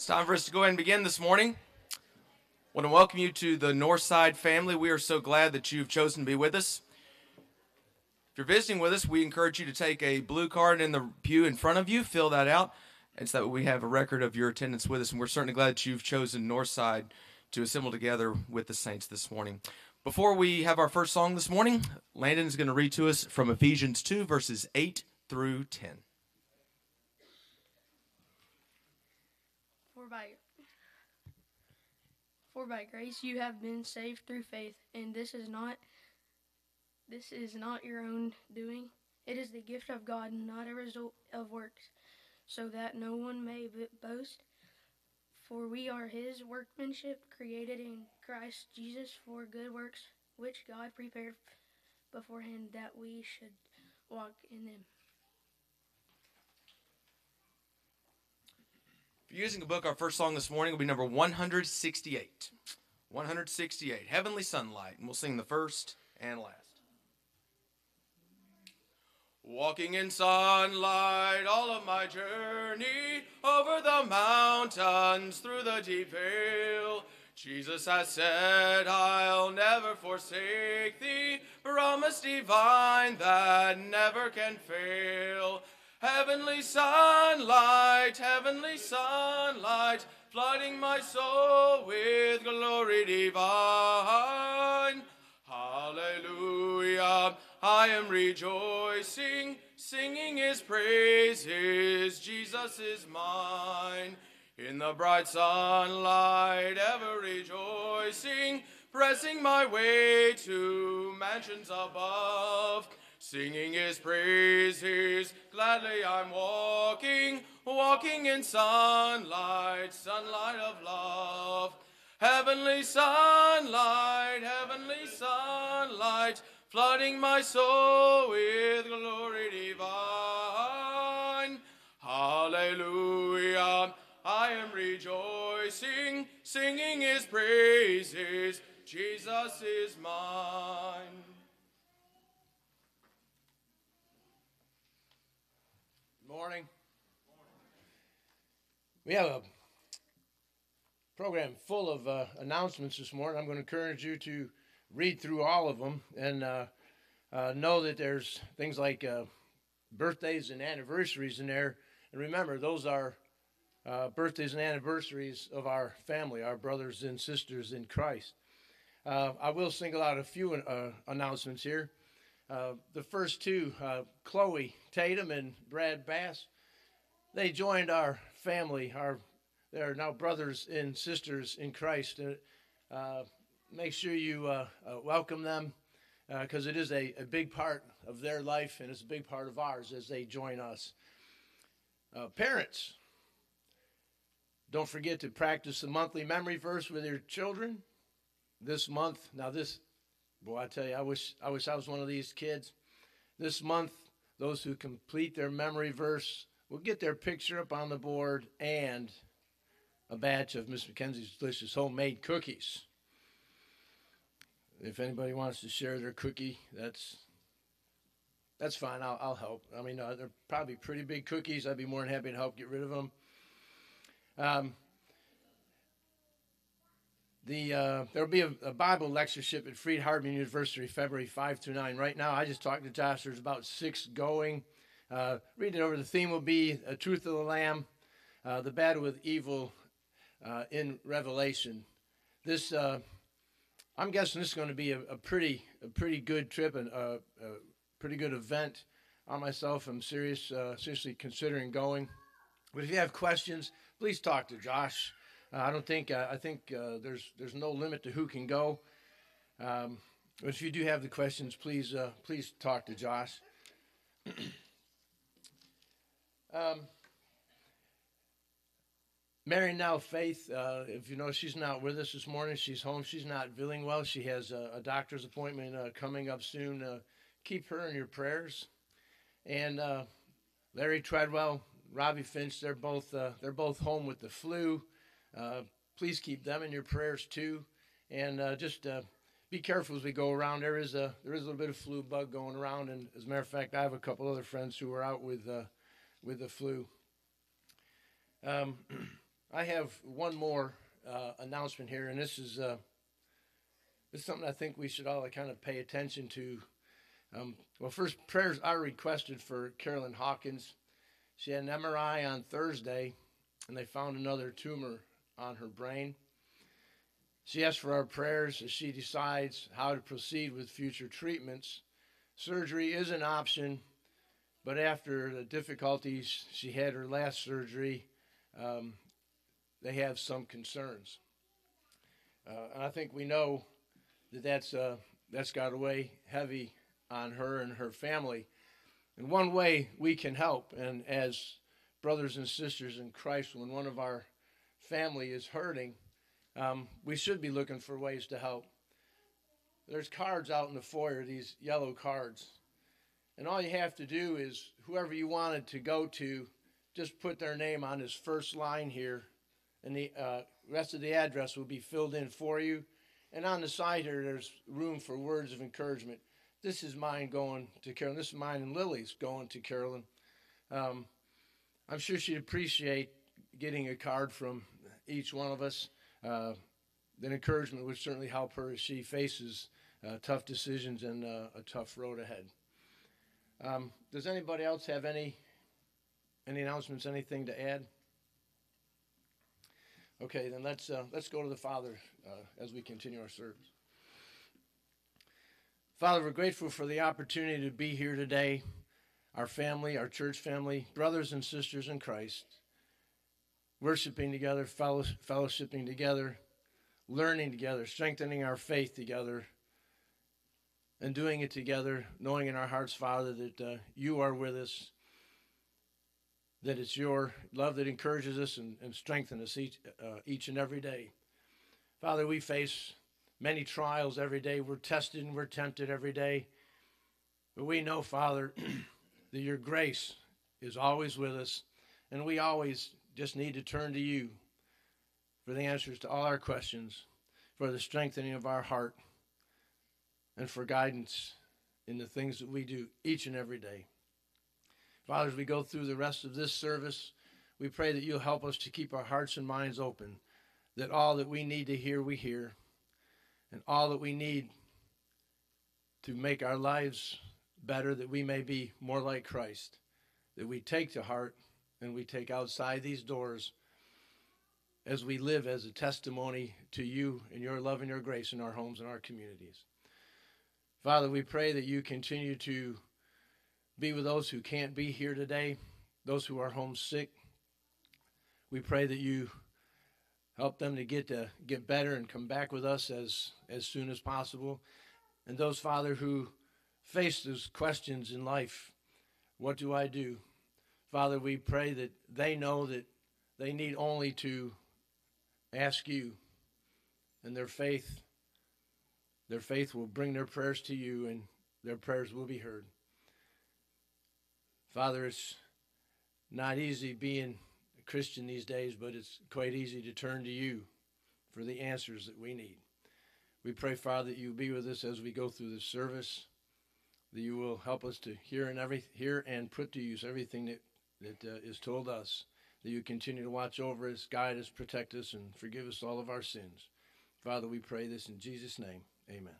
It's time for us to go ahead and begin this morning. I want to welcome you to the Northside family. We are so glad that you've chosen to be with us. If you're visiting with us, we encourage you to take a blue card in the pew in front of you, fill that out, and so that we have a record of your attendance with us. And we're certainly glad that you've chosen Northside to assemble together with the saints this morning. Before we have our first song this morning, Landon is going to read to us from Ephesians 2, verses 8 through 10. For by for by grace you have been saved through faith, and this is not this is not your own doing. It is the gift of God, not a result of works, so that no one may boast. For we are his workmanship, created in Christ Jesus for good works, which God prepared beforehand that we should walk in them. If you're using a book, our first song this morning will be number 168. 168, Heavenly Sunlight. And we'll sing the first and last. Walking in sunlight all of my journey over the mountains through the deep vale. Jesus has said, I'll never forsake thee, promise divine that never can fail. Heavenly sunlight, heavenly sunlight, flooding my soul with glory divine. Hallelujah, I am rejoicing, singing his praises, Jesus is mine. In the bright sunlight, ever rejoicing, pressing my way to mansions above. Singing his praises, gladly I'm walking, walking in sunlight, sunlight of love. Heavenly sunlight, heavenly sunlight, flooding my soul with glory divine. Hallelujah, I am rejoicing, singing his praises, Jesus is mine. Morning. We have a program full of uh, announcements this morning. I'm going to encourage you to read through all of them and uh, uh, know that there's things like uh, birthdays and anniversaries in there. And remember, those are uh, birthdays and anniversaries of our family, our brothers and sisters in Christ. Uh, I will single out a few announcements here. Uh, the first two, uh, Chloe Tatum and Brad Bass, they joined our family. Our they're now brothers and sisters in Christ. Uh, make sure you uh, uh, welcome them because it is a, a, big part of their life and it's a big part of ours as they join us. parents, don't forget to practice the monthly memory verse with your children this month. Now, this Boy, I tell you, I wish I wish I was one of these kids. This month, those who complete their memory verse will get their picture up on the board and a batch of Miss Mackenzie's delicious homemade cookies. If anybody wants to share their cookie, that's that's fine. I'll, I'll help. I mean, uh, they're probably pretty big cookies. I'd be more than happy to help get rid of them. Um, the uh, there'll be a, a, Bible lectureship at Freed Hardeman University, February 5 to 9. Right now, I just talked to Josh. There's about six going. Uh, read it over. The theme will be a Truth of the Lamb, uh, the battle with evil uh, in Revelation. This, uh, I'm guessing, this is going to be a, a, pretty, a pretty good trip and a, a pretty good event. I myself am serious, uh, seriously considering going. But if you have questions, please talk to Josh. Uh, I don't think uh, I think uh, there's there's no limit to who can go. Um, if you do have the questions, please please talk to Josh. um, Mary now Faith, uh, if you know she's not with us this morning, she's home. She's not feeling well. She has a, a doctor's appointment uh, coming up soon. Uh, keep her in your prayers. And Larry Treadwell, Robbie Finch, they're both they're both home with the flu. Uh, please keep them in your prayers too, and uh, just uh, be careful as we go around. There is a there is a little bit of flu bug going around, and as a matter of fact, I have a couple other friends who are out with uh, with the flu. Um, I have one more uh, announcement here, and this is uh, this is something I think we should all kind of pay attention to. Um, well, first, prayers are requested for Carolyn Hawkins. She had an MRI on Thursday, and they found another tumor on her brain. She asks for our prayers as she decides how to proceed with future treatments. Surgery is an option, but after the difficulties she had her last surgery, um, they have some concerns. Uh, and I think we know that that's, uh, that's got to weigh heavy on her and her family. And one way we can help, and as brothers and sisters in Christ, when one of our family is hurting, um, we should be looking for ways to help. There's cards out in the foyer, these yellow cards. And all you have to do is, whoever you wanted to go to, just put their name on this first line here, and the uh, rest of the address will be filled in for you. And on the side here, there's room for words of encouragement. This is mine going to Carolyn. This is mine and Lily's going to Carolyn. Um, I'm sure she'd appreciate getting a card from each one of us. Uh, that encouragement would certainly help her as she faces uh, tough decisions and uh, a tough road ahead. Um, does anybody else have any any announcements? Anything to add? Okay, then let's uh, let's go to the Father uh, as we continue our service. Father, we're grateful for the opportunity to be here today, our family, our church family, brothers and sisters in Christ worshiping together, fellowshipping together, learning together, strengthening our faith together, and doing it together, knowing in our hearts, Father, that uh, you are with us, that it's your love that encourages us and, and strengthens us each, uh, each and every day. Father, we face many trials every day. We're tested and we're tempted every day. But we know, Father, that your grace is always with us, and we always just need to turn to you for the answers to all our questions, for the strengthening of our heart, and for guidance in the things that we do each and every day. Father, as we go through the rest of this service, we pray that you'll help us to keep our hearts and minds open, that all that we need to hear, we hear, and all that we need to make our lives better, that we may be more like Christ, that we take to heart and we take outside these doors as we live as a testimony to you and your love and your grace in our homes and our communities. Father, we pray that you continue to be with those who can't be here today, those who are homesick. We pray that you help them to get to get better and come back with us as as soon as possible. And those Father who face those questions in life, what do I do? Father, we pray that they know that they need only to ask you, and their faith, their faith will bring their prayers to you, and their prayers will be heard. Father, it's not easy being a Christian these days, but it's quite easy to turn to you for the answers that we need. We pray, Father, that you be with us as we go through this service, that you will help us to hear and every hear and put to use everything that that uh, is told us that you continue to watch over us, guide us, protect us, and forgive us all of our sins. Father, we pray this in Jesus' name. Amen.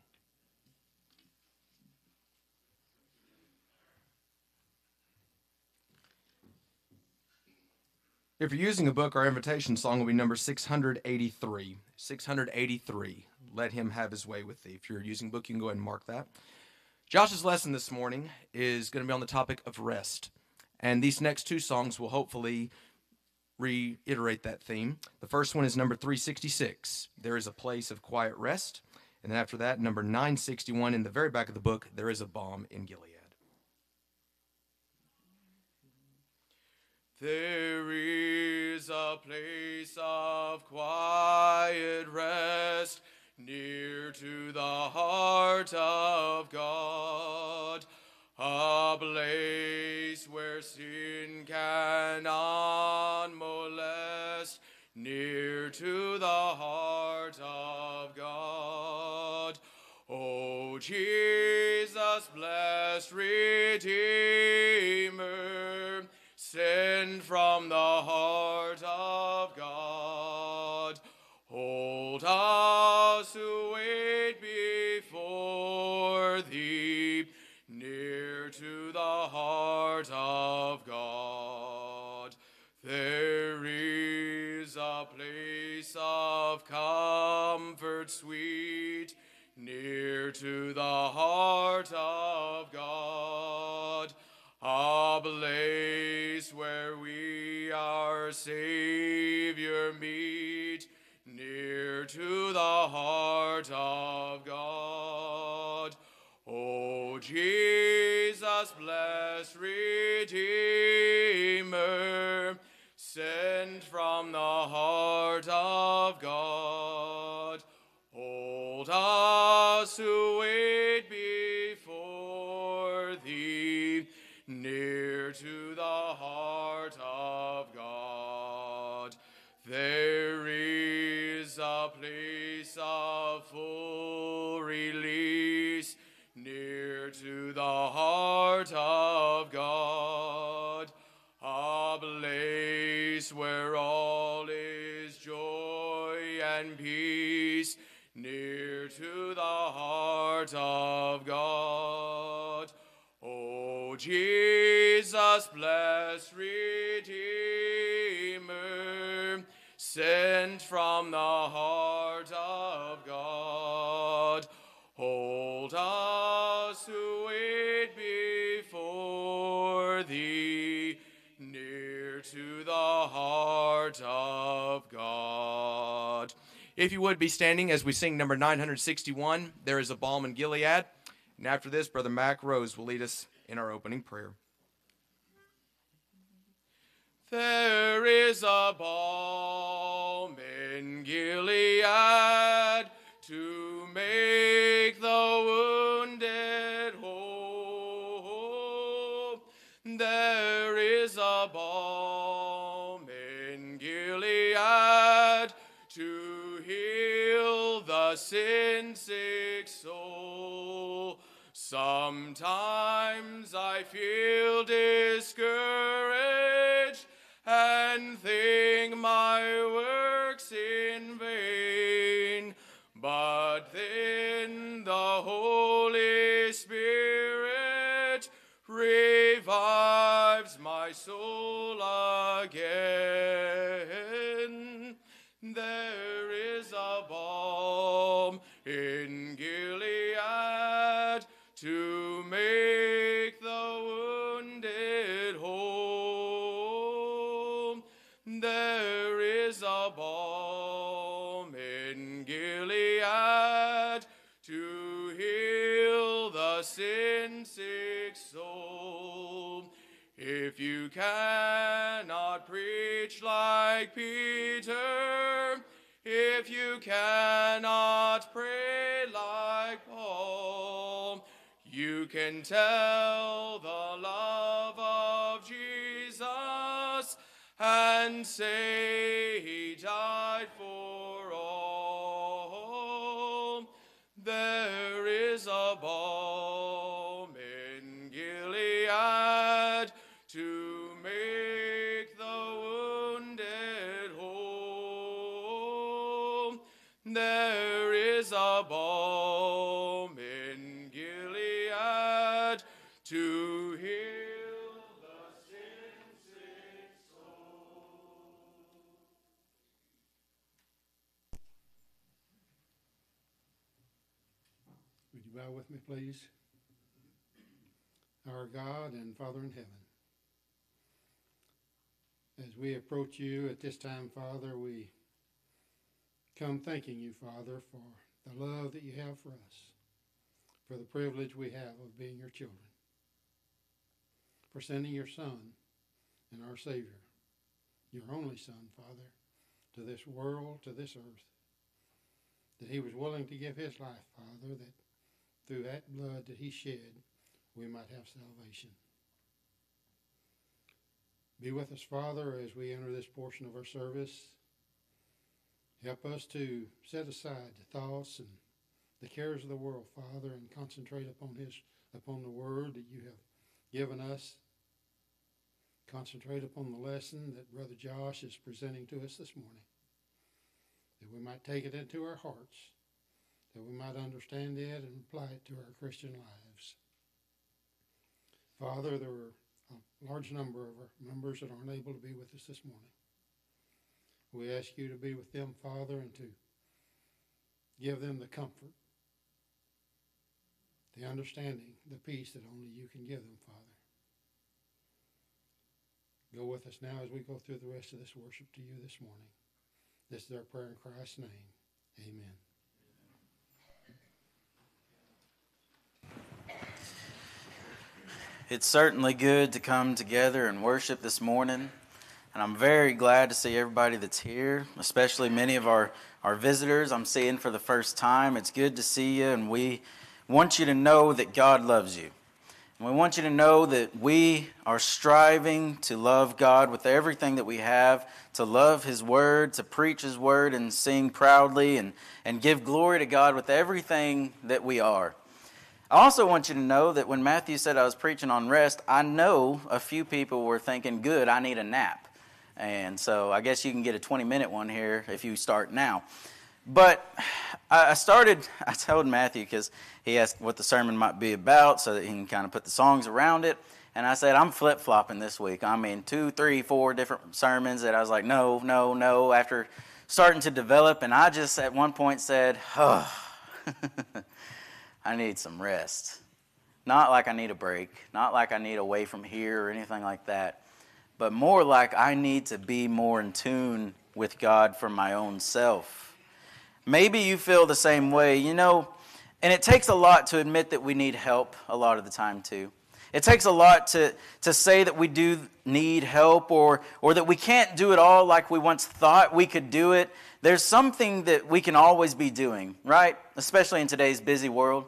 If you're using a book, our invitation song will be number 683. 683. Let him have his way with thee. If you're using a book, you can go ahead and mark that. Josh's lesson this morning is going to be on the topic of rest. And these next two songs will hopefully reiterate that theme. The first one is number 366, There is a Place of Quiet Rest. And then after that, number 961 in the very back of the book, There is a Balm in Gilead. There is a place of quiet rest near to the heart of God a place where sin cannot molest, near to the heart of God. O Jesus, blessed Redeemer, send from the heart of comfort sweet, near to the heart of God. A place where we our Savior meet, near to the heart of God. O Jesus, blessed Redeemer, sent from the heart of God, us who wait before thee, near to the heart of God. There is a place of full release, near to the heart of God, a place where all heart of God. O Jesus, blessed Redeemer, sent from the heart If you would be standing as we sing number 961, There is a Balm in Gilead. And after this, Brother Mac Rose will lead us in our opening prayer. There is a balm in Gilead to make the wounded sin sick soul. Sometimes I feel discouraged and think my work's in vain. But then the Holy Spirit revives my soul again. Is a balm in Gilead to heal the sin sick soul. If you cannot preach like Peter, if you cannot pray like Paul, you can tell the love of Jesus and say he died for all. There is a balm please? Our God and Father in heaven, as we approach you at this time, Father, we come thanking you, Father, for the love that you have for us, for the privilege we have of being your children, for sending your Son and our Savior, your only Son, Father, to this world, to this earth, that he was willing to give his life, Father, that through that blood that he shed, we might have salvation. Be with us, Father, as we enter this portion of our service. Help us to set aside the thoughts and the cares of the world, Father, and concentrate upon his upon the word that you have given us. Concentrate upon the lesson that Brother Josh is presenting to us this morning. That we might take it into our hearts, that we might understand it and apply it to our Christian lives. Father, there are a large number of our members that aren't able to be with us this morning. We ask you to be with them, Father, and to give them the comfort, the understanding, the peace that only you can give them, Father. Go with us now as we go through the rest of this worship to you this morning. This is our prayer in Christ's name. Amen. It's certainly good to come together and worship this morning. And I'm very glad to see everybody that's here, especially many of our, our visitors I'm seeing for the first time. It's good to see you, and we want you to know that God loves you. And we want you to know that we are striving to love God with everything that we have, to love His Word, to preach His Word, and sing proudly, and, and give glory to God with everything that we are. I also want you to know that when Matthew said I was preaching on rest, I know a few people were thinking, good, I need a nap. And so I guess you can get a 20 minute one here if you start now. But I started, I told Matthew because he asked what the sermon might be about so that he can kind of put the songs around it. And I said, I'm flip flopping this week. I mean, two, three, four different sermons that I was like, no, no, no, after starting to develop. And I just at one point said, oh. I need some rest. Not like I need a break, not like I need away from here or anything like that, but more like I need to be more in tune with God for my own self. Maybe you feel the same way, you know, and it takes a lot to admit that we need help a lot of the time, too. It takes a lot to, to say that we do need help or, or that we can't do it all like we once thought we could do it. There's something that we can always be doing, right? Especially in today's busy world.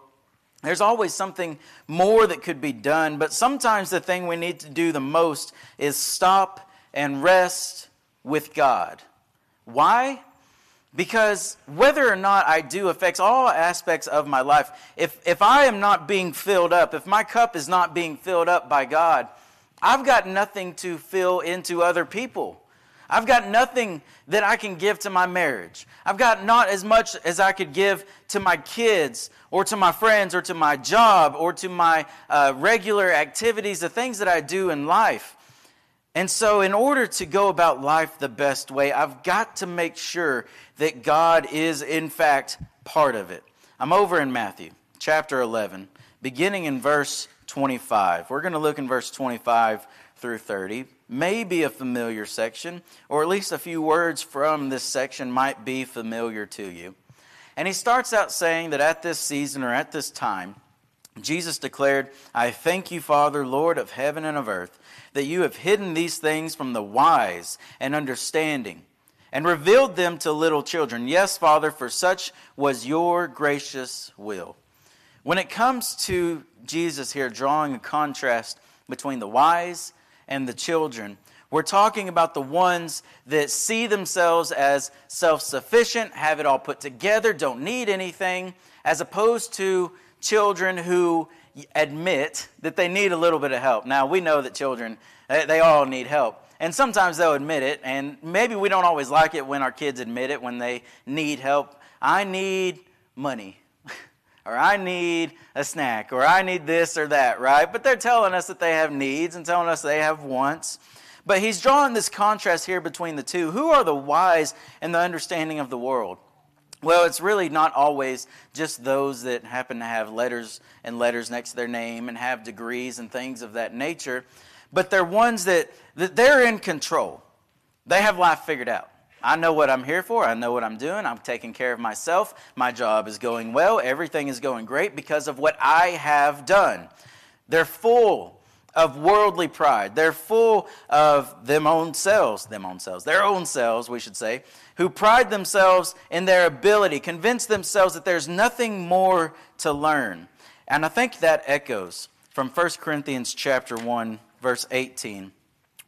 There's always something more that could be done, but sometimes the thing we need to do the most is stop and rest with God. Why? Because whether or not I do affects all aspects of my life. If, if I am not being filled up, if my cup is not being filled up by God, I've got nothing to fill into other people. I've got nothing that I can give to my marriage. I've got not as much as I could give to my kids or to my friends or to my job or to my uh, regular activities, the things that I do in life. And so, in order to go about life the best way, I've got to make sure that God is, in fact, part of it. I'm over in Matthew chapter 11, beginning in verse 25. We're going to look in verse 25 through 30 may be a familiar section, or at least a few words from this section might be familiar to you. And he starts out saying that at this season or at this time, Jesus declared, I thank you, Father, Lord of heaven and of earth, that you have hidden these things from the wise and understanding and revealed them to little children. Yes, Father, for such was your gracious will. When it comes to Jesus here drawing a contrast between the wise and the children. We're talking about the ones that see themselves as self sufficient, have it all put together, don't need anything, as opposed to children who admit that they need a little bit of help. Now, we know that children, they all need help. And sometimes they'll admit it, and maybe we don't always like it when our kids admit it when they need help. I need money or I need a snack, or I need this or that, right? But they're telling us that they have needs and telling us they have wants. But he's drawing this contrast here between the two. Who are the wise and the understanding of the world? Well, it's really not always just those that happen to have letters and letters next to their name and have degrees and things of that nature, but they're ones that, that they're in control. They have life figured out. I know what I'm here for. I know what I'm doing. I'm taking care of myself. My job is going well. Everything is going great because of what I have done. They're full of worldly pride. They're full of them own selves, them own selves, their own selves, we should say, who pride themselves in their ability, convince themselves that there's nothing more to learn. And I think that echoes from 1 Corinthians chapter 1 verse 18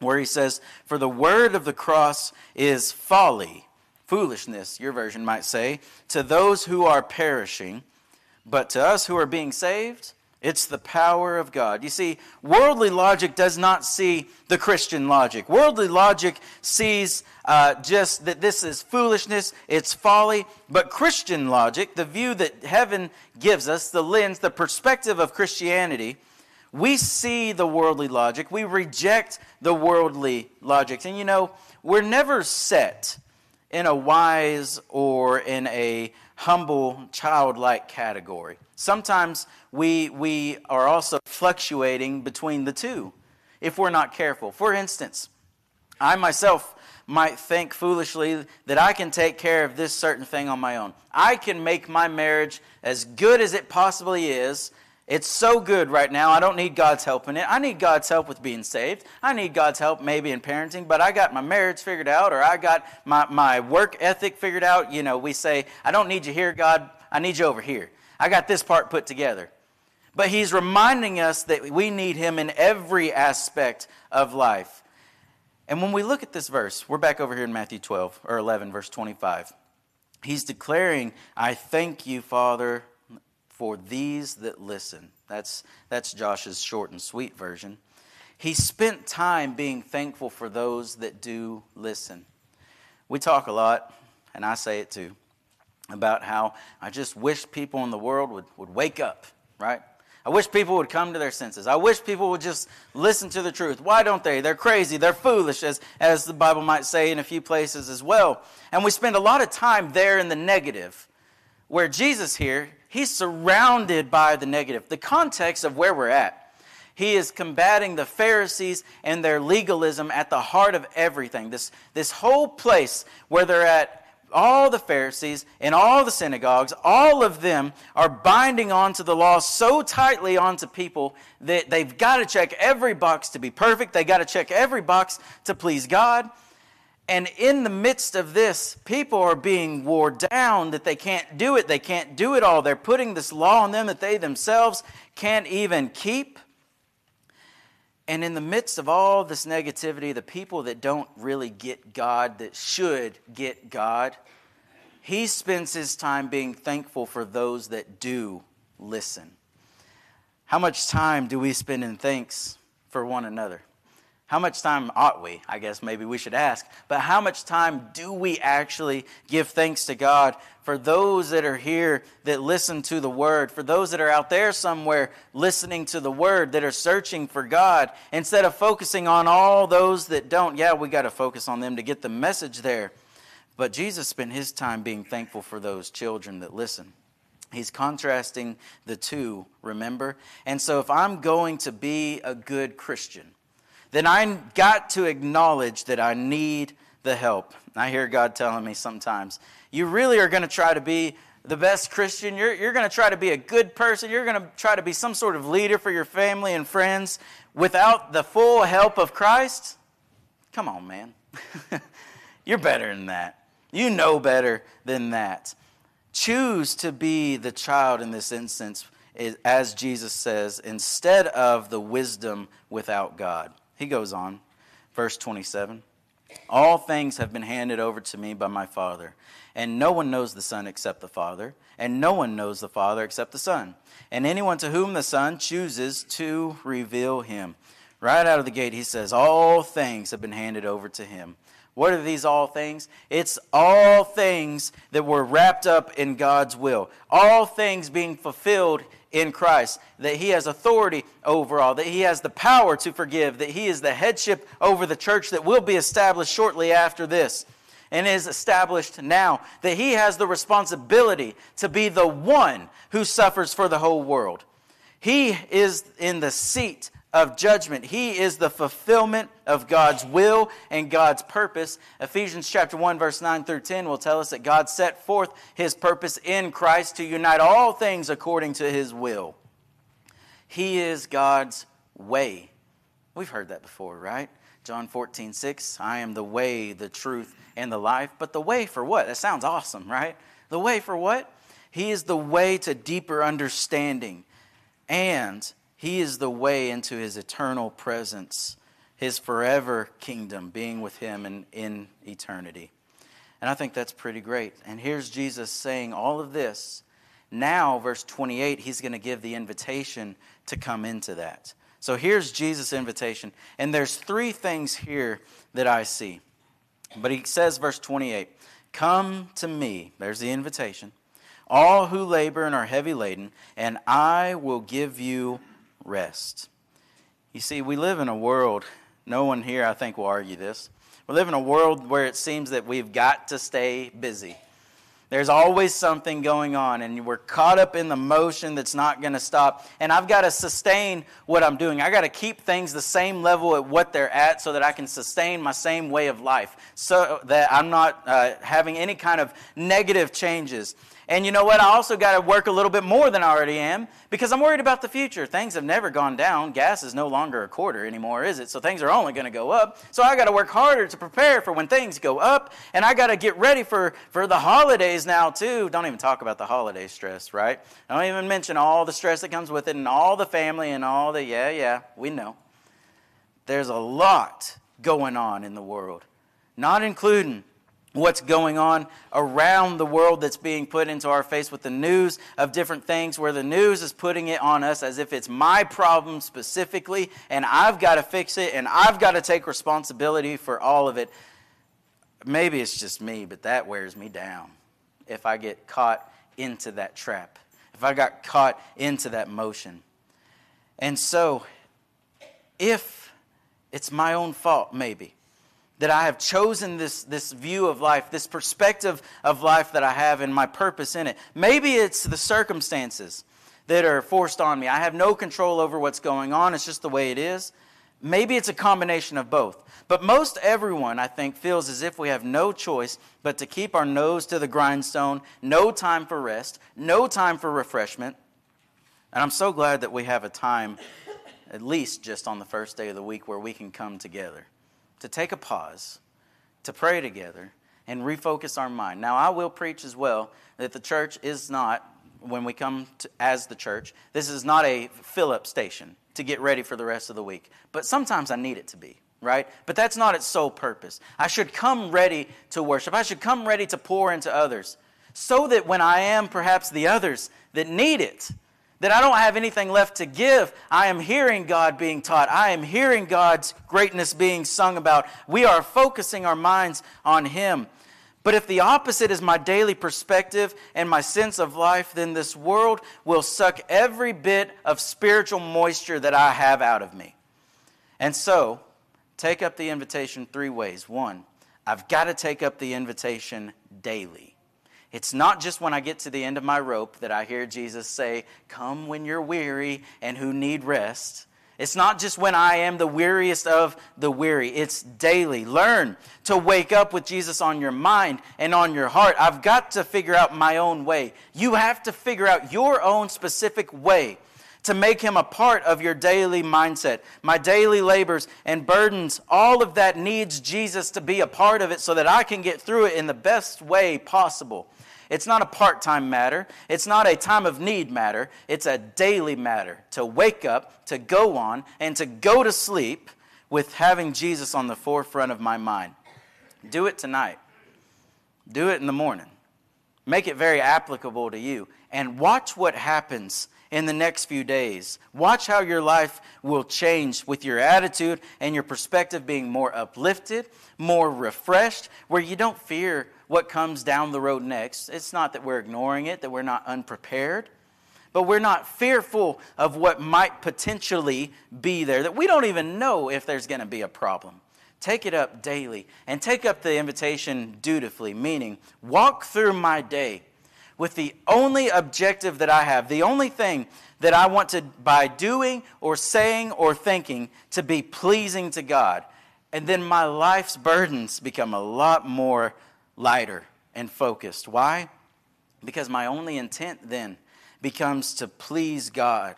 where he says, For the word of the cross is folly, foolishness, your version might say, to those who are perishing, but to us who are being saved, It's the power of God. You see, worldly logic does not see the Christian logic. Worldly logic sees uh, just that this is foolishness, it's folly. But Christian logic, the view that heaven gives us, the lens, the perspective of Christianity, we see the worldly logic. We reject the worldly logic. And you know, we're never set in a wise or in a humble, childlike category. Sometimes we, we are also fluctuating between the two if we're not careful. For instance, I myself might think foolishly that I can take care of this certain thing on my own. I can make my marriage as good as it possibly is it's so good right now. I don't need God's help in it. I need God's help with being saved. I need God's help maybe in parenting, but I got my marriage figured out or I got my, my work ethic figured out. You know, we say, I don't need you here, God. I need you over here. I got this part put together. But he's reminding us that we need him in every aspect of life. And when we look at this verse, we're back over here in Matthew 12 or 11, verse 25. He's declaring, I thank you, Father for these that listen. That's, that's Josh's short and sweet version. He spent time being thankful for those that do listen. We talk a lot, and I say it too, about how I just wish people in the world would, would wake up, right? I wish people would come to their senses. I wish people would just listen to the truth. Why don't they? They're crazy. They're foolish, as, as the Bible might say in a few places as well. And we spend a lot of time there in the negative, where Jesus here, he's surrounded by the negative. The context of where we're at. He is combating the Pharisees and their legalism at the heart of everything. This, this whole place where they're at, all the Pharisees and all the synagogues, all of them are binding onto the law so tightly onto people that they've got to check every box to be perfect. They've got to check every box to please God. And in the midst of this, people are being wore down that they can't do it. They can't do it all. They're putting this law on them that they themselves can't even keep. And in the midst of all this negativity, the people that don't really get God, that should get God, he spends his time being thankful for those that do listen. How much time do we spend in thanks for one another? How much time ought we? I guess maybe we should ask. But how much time do we actually give thanks to God for those that are here that listen to the Word, for those that are out there somewhere listening to the Word, that are searching for God, instead of focusing on all those that don't? Yeah, we got to focus on them to get the message there. But Jesus spent his time being thankful for those children that listen. He's contrasting the two, remember? And so if I'm going to be a good Christian, then I got to acknowledge that I need the help. I hear God telling me sometimes, you really are going to try to be the best Christian. You're, you're going to try to be a good person. You're going to try to be some sort of leader for your family and friends without the full help of Christ. Come on, man. you're better than that. You know better than that. Choose to be the child in this instance, as Jesus says, instead of the wisdom without God. He goes on, verse 27 All things have been handed over to me by my Father, and no one knows the Son except the Father, and no one knows the Father except the Son, and anyone to whom the Son chooses to reveal him. Right out of the gate, he says, All things have been handed over to him. What are these all things? It's all things that were wrapped up in God's will. All things being fulfilled in Christ, that He has authority over all, that He has the power to forgive, that He is the headship over the church that will be established shortly after this and is established now, that He has the responsibility to be the one who suffers for the whole world. He is in the seat of judgment. He is the fulfillment of God's will and God's purpose. Ephesians chapter 1 verse 9 through 10 will tell us that God set forth his purpose in Christ to unite all things according to his will. He is God's way. We've heard that before, right? John 14, 6, I am the way, the truth, and the life. But the way for what? That sounds awesome, right? The way for what? He is the way to deeper understanding and he is the way into his eternal presence, his forever kingdom, being with him in, in eternity. And I think that's pretty great. And here's Jesus saying all of this, Now, verse 28, he's going to give the invitation to come into that. So here's Jesus' invitation. And there's three things here that I see. But he says, verse 28, Come to me. There's the invitation. All who labor and are heavy laden, and I will give you rest. You see, we live in a world, no one here, I think, will argue this. We live in a world where it seems that we've got to stay busy. There's always something going on, and we're caught up in the motion that's not going to stop. And I've got to sustain what I'm doing. I got to keep things the same level at what they're at so that I can sustain my same way of life, so that I'm not uh, having any kind of negative changes. And you know what? I also got to work a little bit more than I already am because I'm worried about the future. Things have never gone down. Gas is no longer a quarter anymore, is it? So things are only going to go up. So I got to work harder to prepare for when things go up. And I got to get ready for, for the holidays now, too. Don't even talk about the holiday stress, right? I don't even mention all the stress that comes with it and all the family and all the, yeah, yeah, we know. There's a lot going on in the world, not including what's going on around the world that's being put into our face with the news of different things, where the news is putting it on us as if it's my problem specifically, and I've got to fix it, and I've got to take responsibility for all of it. Maybe it's just me, but that wears me down if I get caught into that trap, if I got caught into that motion. And so, if it's my own fault, maybe that I have chosen this, this view of life, this perspective of life that I have and my purpose in it. Maybe it's the circumstances that are forced on me. I have no control over what's going on, it's just the way it is. Maybe it's a combination of both. But most everyone, I think, feels as if we have no choice but to keep our nose to the grindstone, no time for rest, no time for refreshment. And I'm so glad that we have a time, at least just on the first day of the week, where we can come together to take a pause, to pray together, and refocus our mind. Now, I will preach as well that the church is not, when we come to, as the church, this is not a fill up station to get ready for the rest of the week. But sometimes I need it to be, right? But that's not its sole purpose. I should come ready to worship, I should come ready to pour into others so that when I am perhaps the others that need it, that I don't have anything left to give. I am hearing God being taught. I am hearing God's greatness being sung about. We are focusing our minds on Him. But if the opposite is my daily perspective and my sense of life, then this world will suck every bit of spiritual moisture that I have out of me. And so, take up the invitation three ways. One, I've got to take up the invitation daily. It's not just when I get to the end of my rope that I hear Jesus say, Come when you're weary and who need rest. It's not just when I am the weariest of the weary. It's daily. Learn to wake up with Jesus on your mind and on your heart. I've got to figure out my own way. You have to figure out your own specific way to make him a part of your daily mindset. My daily labors and burdens, all of that needs Jesus to be a part of it so that I can get through it in the best way possible. It's not a part time matter. It's not a time of need matter. It's a daily matter to wake up, to go on, and to go to sleep with having Jesus on the forefront of my mind. Do it tonight. Do it in the morning. Make it very applicable to you. And watch what happens in the next few days. Watch how your life will change with your attitude and your perspective being more uplifted, more refreshed, where you don't fear what comes down the road next. It's not that we're ignoring it, that we're not unprepared, but we're not fearful of what might potentially be there, that we don't even know if there's going to be a problem. Take it up daily and take up the invitation dutifully, meaning walk through my day with the only objective that I have, the only thing that I want to, by doing or saying or thinking, to be pleasing to God. And then my life's burdens become a lot more lighter and focused. Why? Because my only intent then becomes to please God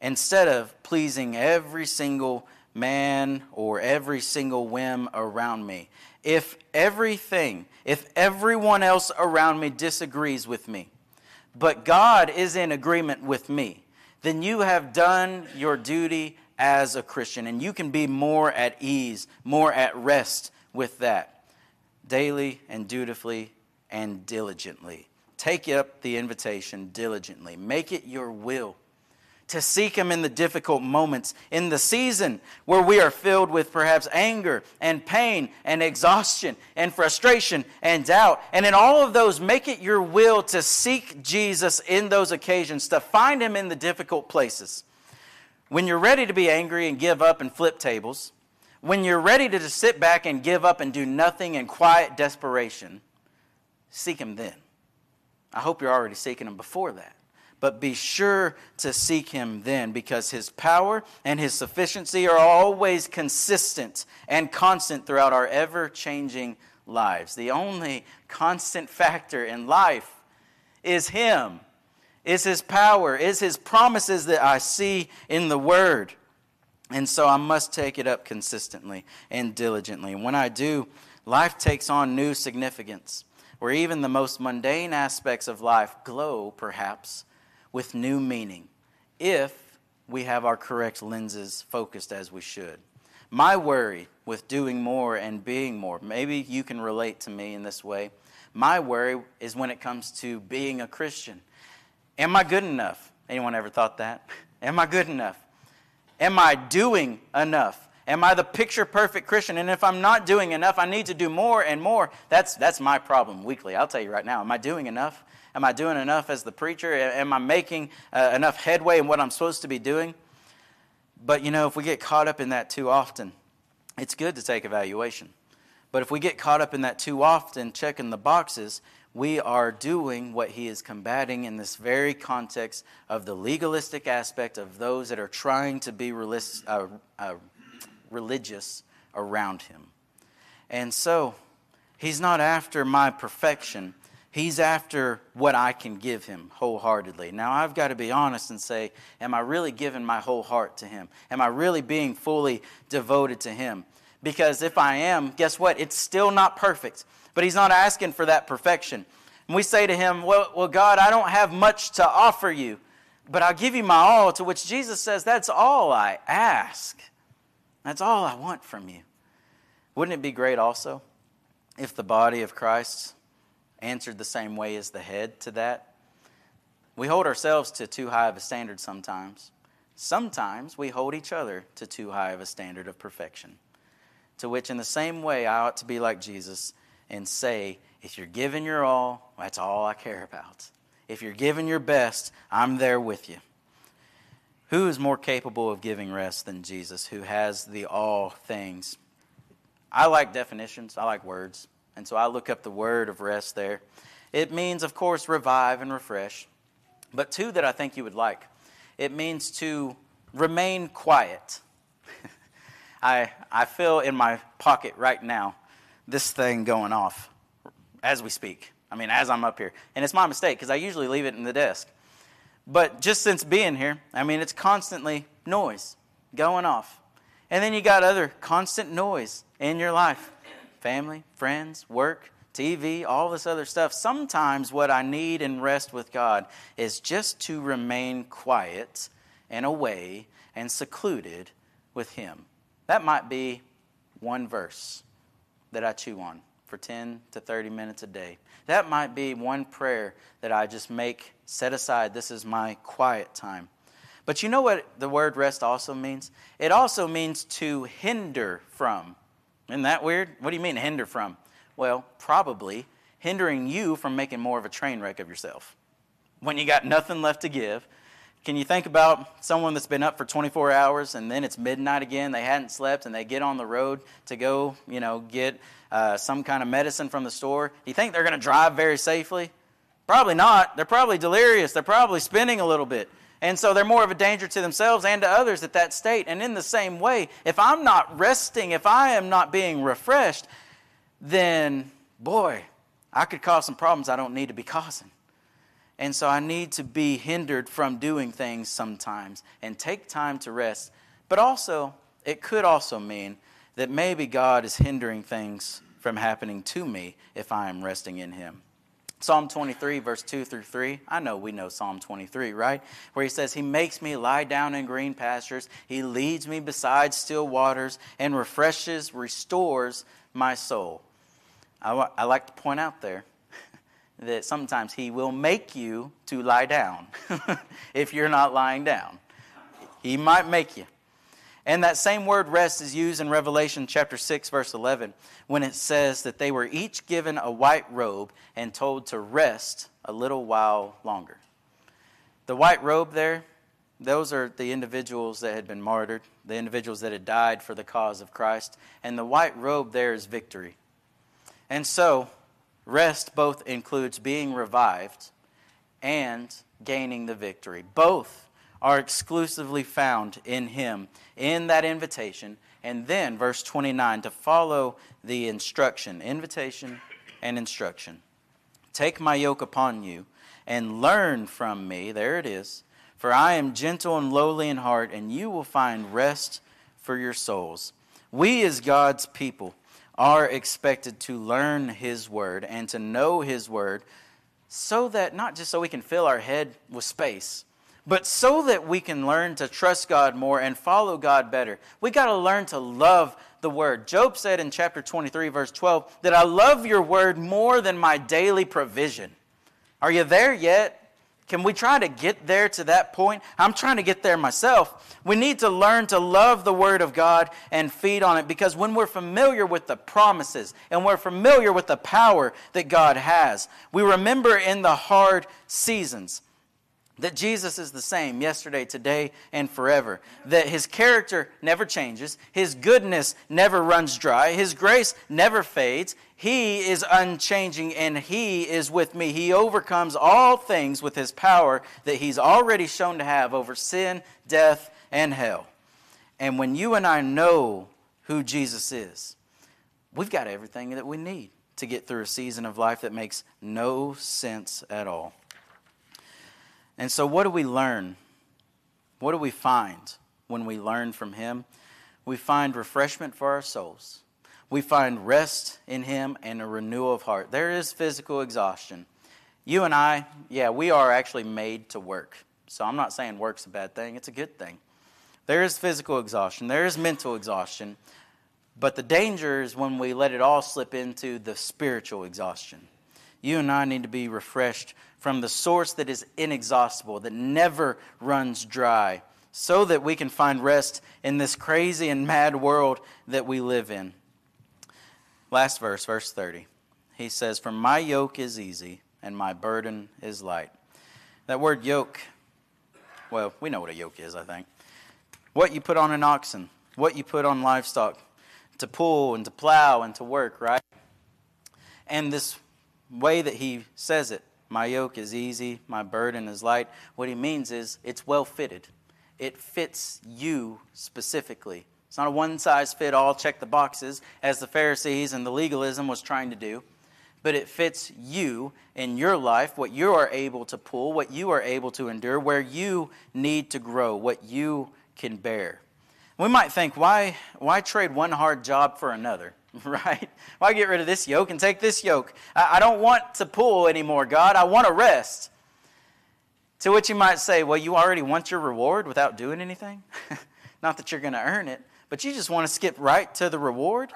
instead of pleasing every single man or every single whim around me. If everything, if everyone else around me disagrees with me, but God is in agreement with me, then you have done your duty as a Christian and you can be more at ease, more at rest with that daily and dutifully and diligently. take up the invitation diligently. Make it your will to seek Him in the difficult moments, in the season where we are filled with perhaps anger and pain and exhaustion and frustration and doubt. And in all of those, make it your will to seek Jesus in those occasions, to find Him in the difficult places. When you're ready to be angry and give up and flip tables, when you're ready to just sit back and give up and do nothing in quiet desperation, seek Him then. I hope you're already seeking Him before that but be sure to seek him then because his power and his sufficiency are always consistent and constant throughout our ever changing lives. The only constant factor in life is him, is his power, is his promises that I see in the word. And so I must take it up consistently and diligently. And when I do, life takes on new significance, where even the most mundane aspects of life glow, perhaps, with new meaning if we have our correct lenses focused as we should. My worry with doing more and being more, maybe you can relate to me in this way. My worry is when it comes to being a Christian. Am I good enough? Anyone ever thought that? Am I good enough? Am I doing enough? Am I the picture perfect Christian? And if I'm not doing enough, I need to do more and more. That's, that's my problem weekly. I'll tell you right now. Am I doing enough? Am I doing enough as the preacher? Am I making uh, enough headway in what I'm supposed to be doing? But you know, if we get caught up in that too often, it's good to take evaluation. But if we get caught up in that too often, checking the boxes, we are doing what he is combating in this very context of the legalistic aspect of those that are trying to be uh, uh, religious around him. And so, he's not after my perfection, He's after what I can give him wholeheartedly. Now, I've got to be honest and say, Am I really giving my whole heart to him? Am I really being fully devoted to him? Because if I am, guess what? It's still not perfect. But he's not asking for that perfection. And we say to him, Well, well God, I don't have much to offer you, but I'll give you my all. To which Jesus says, That's all I ask. That's all I want from you. Wouldn't it be great also if the body of Christ answered the same way as the head to that. We hold ourselves to too high of a standard sometimes. Sometimes we hold each other to too high of a standard of perfection. To which, in the same way, I ought to be like Jesus and say, if you're giving your all, that's all I care about. If you're giving your best, I'm there with you. Who is more capable of giving rest than Jesus, who has the all things? I like definitions, I like words. And so I look up the word of rest there. It means, of course, revive and refresh. But two that I think you would like it means to remain quiet. I, I feel in my pocket right now this thing going off as we speak. I mean, as I'm up here. And it's my mistake because I usually leave it in the desk. But just since being here, I mean, it's constantly noise going off. And then you got other constant noise in your life family, friends, work, TV, all this other stuff. Sometimes what I need and rest with God is just to remain quiet and away and secluded with Him. That might be one verse that I chew on for 10 to 30 minutes a day. That might be one prayer that I just make, set aside. This is my quiet time. But you know what the word rest also means? It also means to hinder from isn't that weird? What do you mean hinder from? Well, probably hindering you from making more of a train wreck of yourself. When you got nothing left to give, can you think about someone that's been up for 24 hours and then it's midnight again, they hadn't slept, and they get on the road to go, you know, get uh, some kind of medicine from the store? Do you think they're going to drive very safely? Probably not. They're probably delirious. They're probably spinning a little bit. And so they're more of a danger to themselves and to others at that state. And in the same way, if I'm not resting, if I am not being refreshed, then boy, I could cause some problems I don't need to be causing. And so I need to be hindered from doing things sometimes and take time to rest. But also, it could also mean that maybe God is hindering things from happening to me if I am resting in Him. Psalm 23, verse 2 through 3. I know we know Psalm 23, right? Where he says, He makes me lie down in green pastures. He leads me beside still waters and refreshes, restores my soul. I, I like to point out there that sometimes He will make you to lie down if you're not lying down. He might make you. And that same word rest is used in Revelation chapter 6, verse 11, when it says that they were each given a white robe and told to rest a little while longer. The white robe there, those are the individuals that had been martyred, the individuals that had died for the cause of Christ. And the white robe there is victory. And so, rest both includes being revived and gaining the victory. Both are exclusively found in Him in that invitation. And then, verse 29, to follow the instruction, invitation and instruction. Take my yoke upon you and learn from me. There it is. For I am gentle and lowly in heart, and you will find rest for your souls. We, as God's people, are expected to learn His Word and to know His Word so that not just so we can fill our head with space, but so that we can learn to trust God more and follow God better, we got to learn to love the Word. Job said in chapter 23, verse 12, that I love your Word more than my daily provision. Are you there yet? Can we try to get there to that point? I'm trying to get there myself. We need to learn to love the Word of God and feed on it because when we're familiar with the promises and we're familiar with the power that God has, we remember in the hard seasons that Jesus is the same yesterday, today, and forever. That his character never changes, his goodness never runs dry, his grace never fades. He is unchanging and he is with me. He overcomes all things with his power that he's already shown to have over sin, death, and hell. And when you and I know who Jesus is, we've got everything that we need to get through a season of life that makes no sense at all. And so, what do we learn? What do we find when we learn from Him? We find refreshment for our souls. We find rest in Him and a renewal of heart. There is physical exhaustion. You and I, yeah, we are actually made to work. So I'm not saying work's a bad thing, it's a good thing. There is physical exhaustion, there is mental exhaustion, but the danger is when we let it all slip into the spiritual exhaustion. You and I need to be refreshed from the source that is inexhaustible, that never runs dry, so that we can find rest in this crazy and mad world that we live in. Last verse, verse 30. He says, For my yoke is easy and my burden is light. That word yoke, well, we know what a yoke is, I think. What you put on an oxen, what you put on livestock to pull and to plow and to work, right? And this way that he says it, my yoke is easy, my burden is light. What he means is it's well fitted. It fits you specifically. It's not a one size fit all, check the boxes, as the Pharisees and the legalism was trying to do, but it fits you in your life, what you are able to pull, what you are able to endure, where you need to grow, what you can bear. We might think, why, why trade one hard job for another? right? Why get rid of this yoke and take this yoke? I, I don't want to pull anymore, God. I want to rest. To which you might say, well, you already want your reward without doing anything? Not that you're going to earn it, but you just want to skip right to the reward?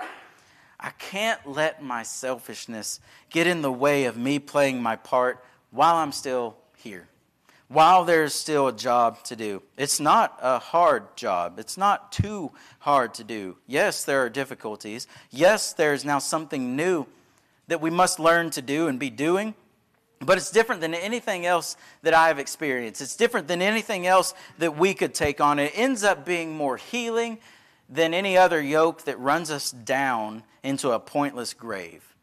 I can't let my selfishness get in the way of me playing my part while I'm still here while there's still a job to do. It's not a hard job. It's not too hard to do. Yes, there are difficulties. Yes, there's now something new that we must learn to do and be doing. But it's different than anything else that I have experienced. It's different than anything else that we could take on. It ends up being more healing than any other yoke that runs us down into a pointless grave.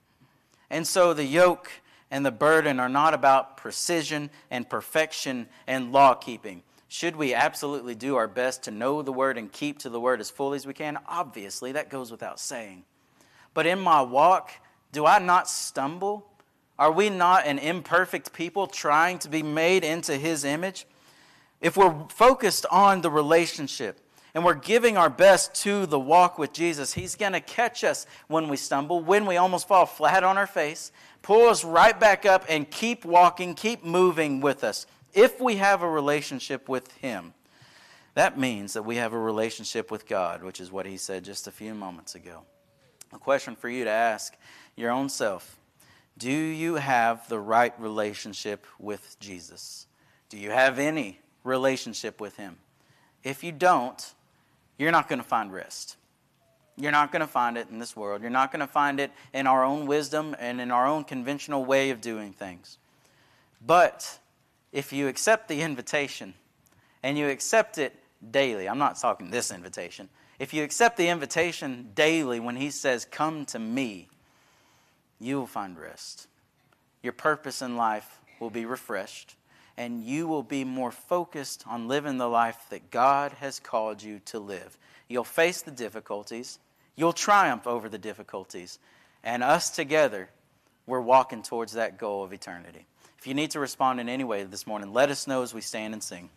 And so the yoke and the burden are not about precision and perfection and law keeping. Should we absolutely do our best to know the word and keep to the word as fully as we can? Obviously, that goes without saying. But in my walk, do I not stumble? Are we not an imperfect people trying to be made into his image? If we're focused on the relationship, and we're giving our best to the walk with Jesus, He's going to catch us when we stumble, when we almost fall flat on our face, pull us right back up, and keep walking, keep moving with us. If we have a relationship with Him, that means that we have a relationship with God, which is what He said just a few moments ago. A question for you to ask your own self Do you have the right relationship with Jesus? Do you have any relationship with Him? If you don't, you're not going to find rest. You're not going to find it in this world. You're not going to find it in our own wisdom and in our own conventional way of doing things. But if you accept the invitation and you accept it daily, I'm not talking this invitation. If you accept the invitation daily when He says, Come to me, you will find rest. Your purpose in life will be refreshed, and you will be more focused on living the life that God has called you to live. You'll face the difficulties, you'll triumph over the difficulties, and us together, we're walking towards that goal of eternity. If you need to respond in any way this morning, let us know as we stand and sing.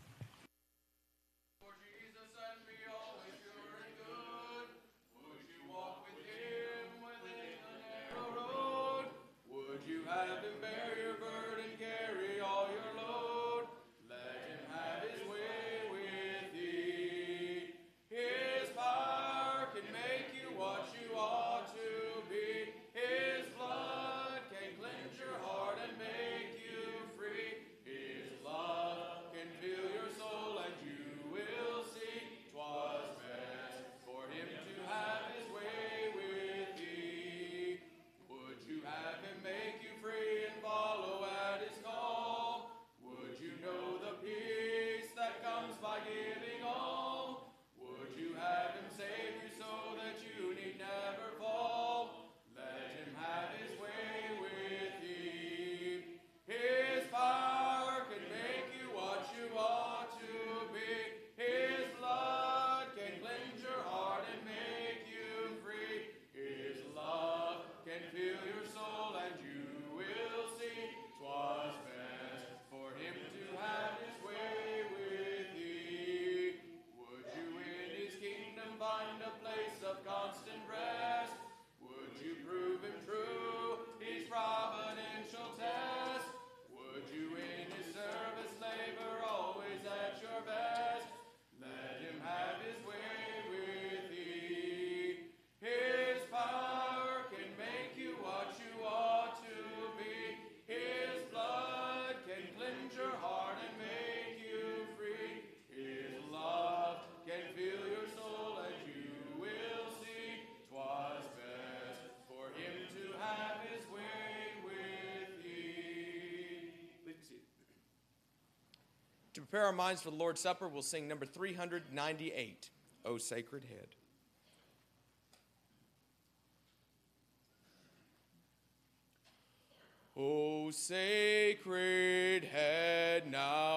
Prepare our minds for the Lord's Supper, we'll sing number 398, O Sacred Head. O sacred head now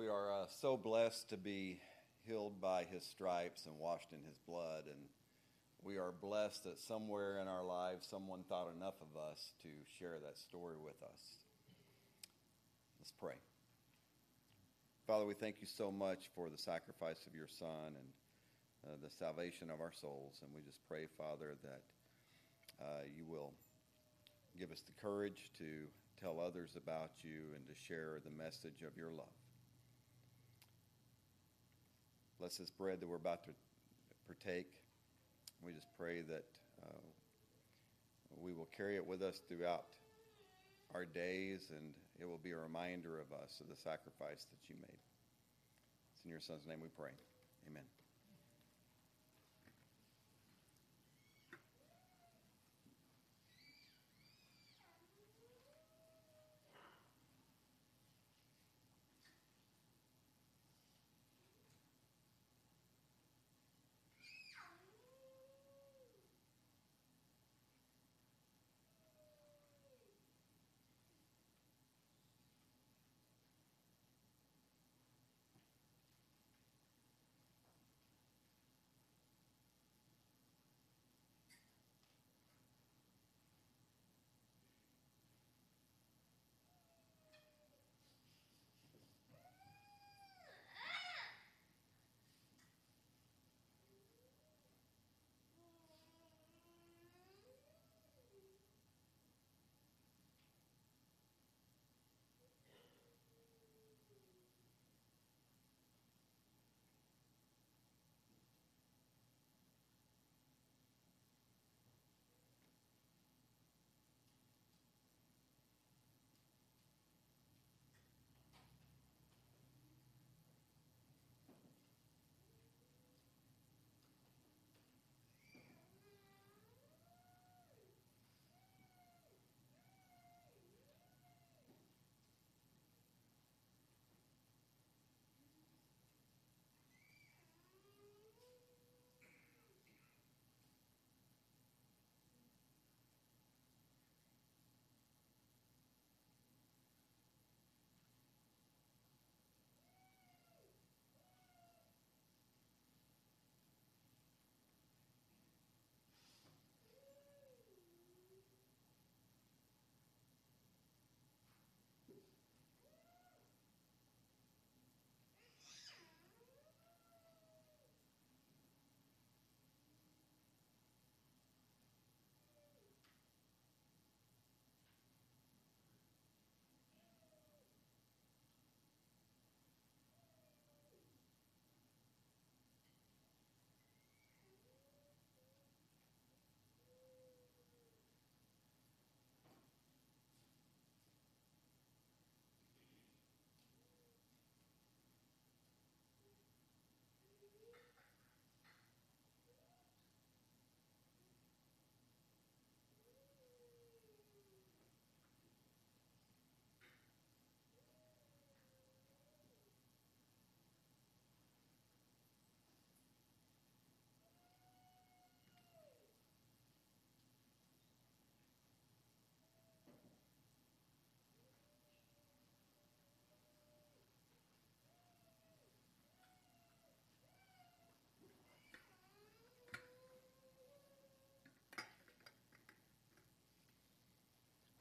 We are uh, so blessed to be healed by his stripes and washed in his blood. And we are blessed that somewhere in our lives someone thought enough of us to share that story with us. Let's pray. Father, we thank you so much for the sacrifice of your Son and uh, the salvation of our souls. And we just pray, Father, that uh, you will give us the courage to tell others about you and to share the message of your love. Bless this bread that we're about to partake. We just pray that uh, we will carry it with us throughout our days and it will be a reminder of us of the sacrifice that you made. It's in your son's name we pray. Amen.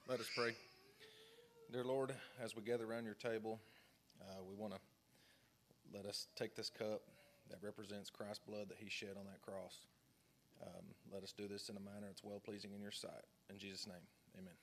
Let us pray. Dear Lord, as we gather around your table, uh, we want to let us take this cup that represents Christ's blood that he shed on that cross. Um, let us do this in a manner that's well pleasing in your sight. In Jesus' name, amen.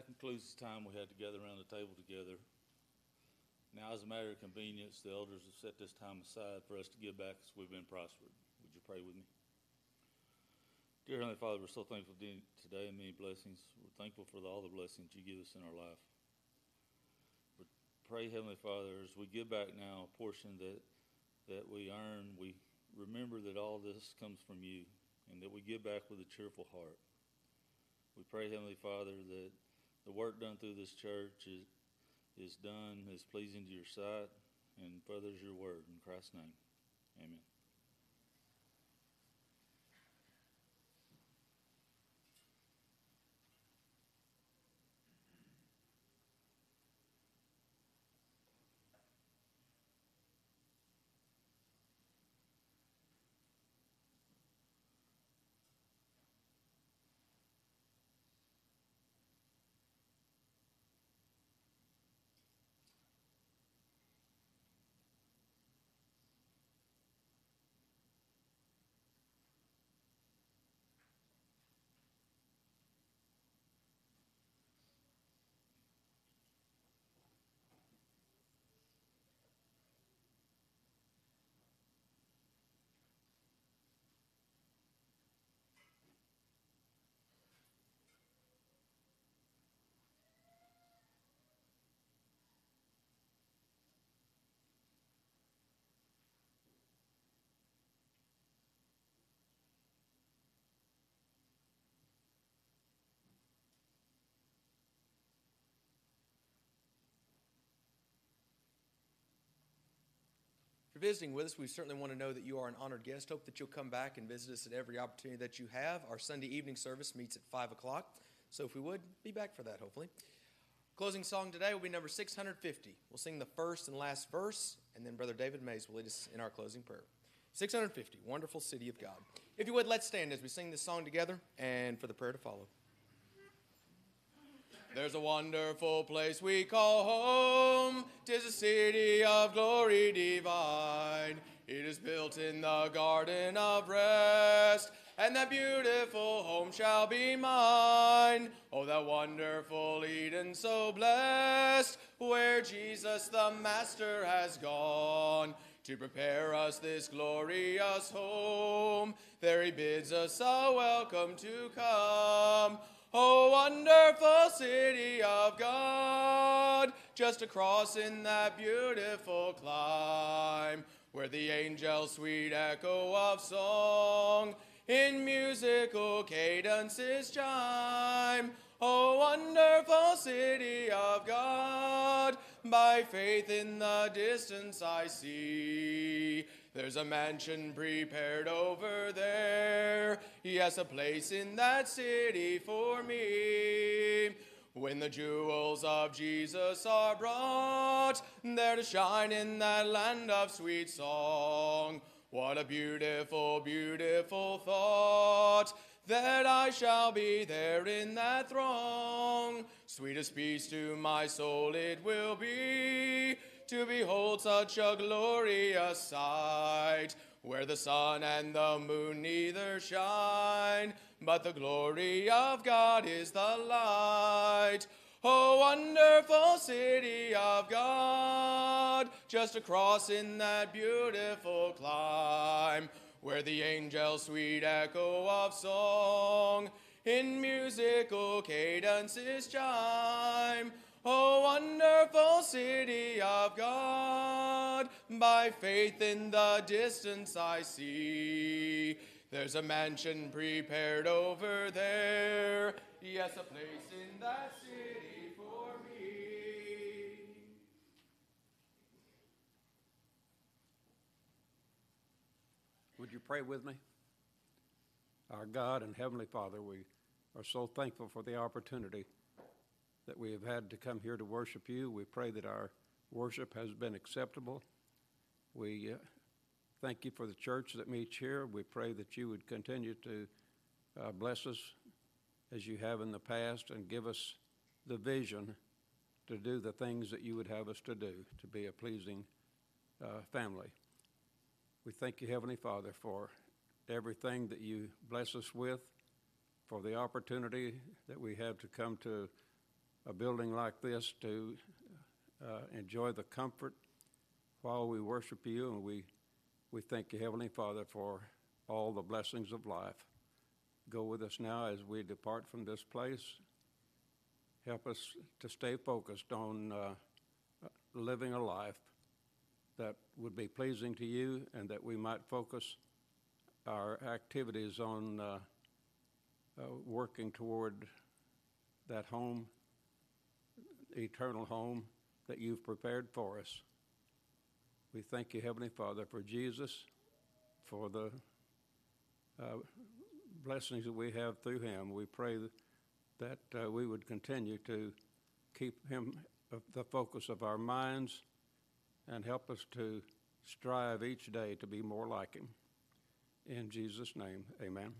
That concludes the time we had together around the table together. Now, as a matter of convenience, the elders have set this time aside for us to give back as we've been prospered. Would you pray with me? Dear Heavenly Father, we're so thankful today and many blessings. We're thankful for all the blessings you give us in our life. We pray, Heavenly Father, as we give back now a portion that that we earn, we remember that all this comes from you and that we give back with a cheerful heart. We pray, Heavenly Father, that the work done through this church is, is done, is pleasing to your sight, and furthers your word. In Christ's name, amen. You're visiting with us, we certainly want to know that you are an honored guest. Hope that you'll come back and visit us at every opportunity that you have. Our Sunday evening service meets at 5 o'clock. So if we would, be back for that, hopefully. Closing song today will be number 650. We'll sing the first and last verse, and then Brother David Mays will lead us in our closing prayer. 650, Wonderful City of God. If you would, let's stand as we sing this song together and for the prayer to follow. There's a wonderful place we call home. Tis a city of glory divine. It is built in the garden of rest, and that beautiful home shall be mine. Oh, that wonderful Eden so blessed, where Jesus the Master has gone to prepare us this glorious home. There he bids us a welcome to come. Oh, wonderful city of God, just across in that beautiful clime, where the angels' sweet echo of song in musical cadences chime. Oh, wonderful city of God, by faith in the distance I see there's a mansion prepared over there. Yes, a place in that city for me. When the jewels of Jesus are brought there to shine in that land of sweet song. What a beautiful, beautiful thought that I shall be there in that throng. Sweetest peace to my soul it will be to behold such a glorious sight, where the sun and the moon neither shine, but the glory of God is the light. Oh, wonderful city of God, just across in that beautiful clime, where the angels' sweet echo of song in musical cadences chime. O wonderful city of God, by faith in the distance I see. There's a mansion prepared over there, yes, a place in that city for me. Would you pray with me? Our God and Heavenly Father, we are so thankful for the opportunity that we have had to come here to worship you. We pray that our worship has been acceptable. We uh, thank you for the church that meets here. We pray that you would continue to uh, bless us as you have in the past and give us the vision to do the things that you would have us to do, to be a pleasing uh, family. We thank you, Heavenly Father, for everything that you bless us with, for the opportunity that we have to come to a building like this to uh, enjoy the comfort while we worship you, and we, we thank you, Heavenly Father, for all the blessings of life. Go with us now as we depart from this place. Help us to stay focused on uh, living a life that would be pleasing to you and that we might focus our activities on uh, uh, working toward that home, eternal home that you've prepared for us. We thank you, Heavenly Father, for Jesus, for the uh, blessings that we have through him. We pray that uh, we would continue to keep him uh, the focus of our minds and help us to strive each day to be more like him. In Jesus' name, amen.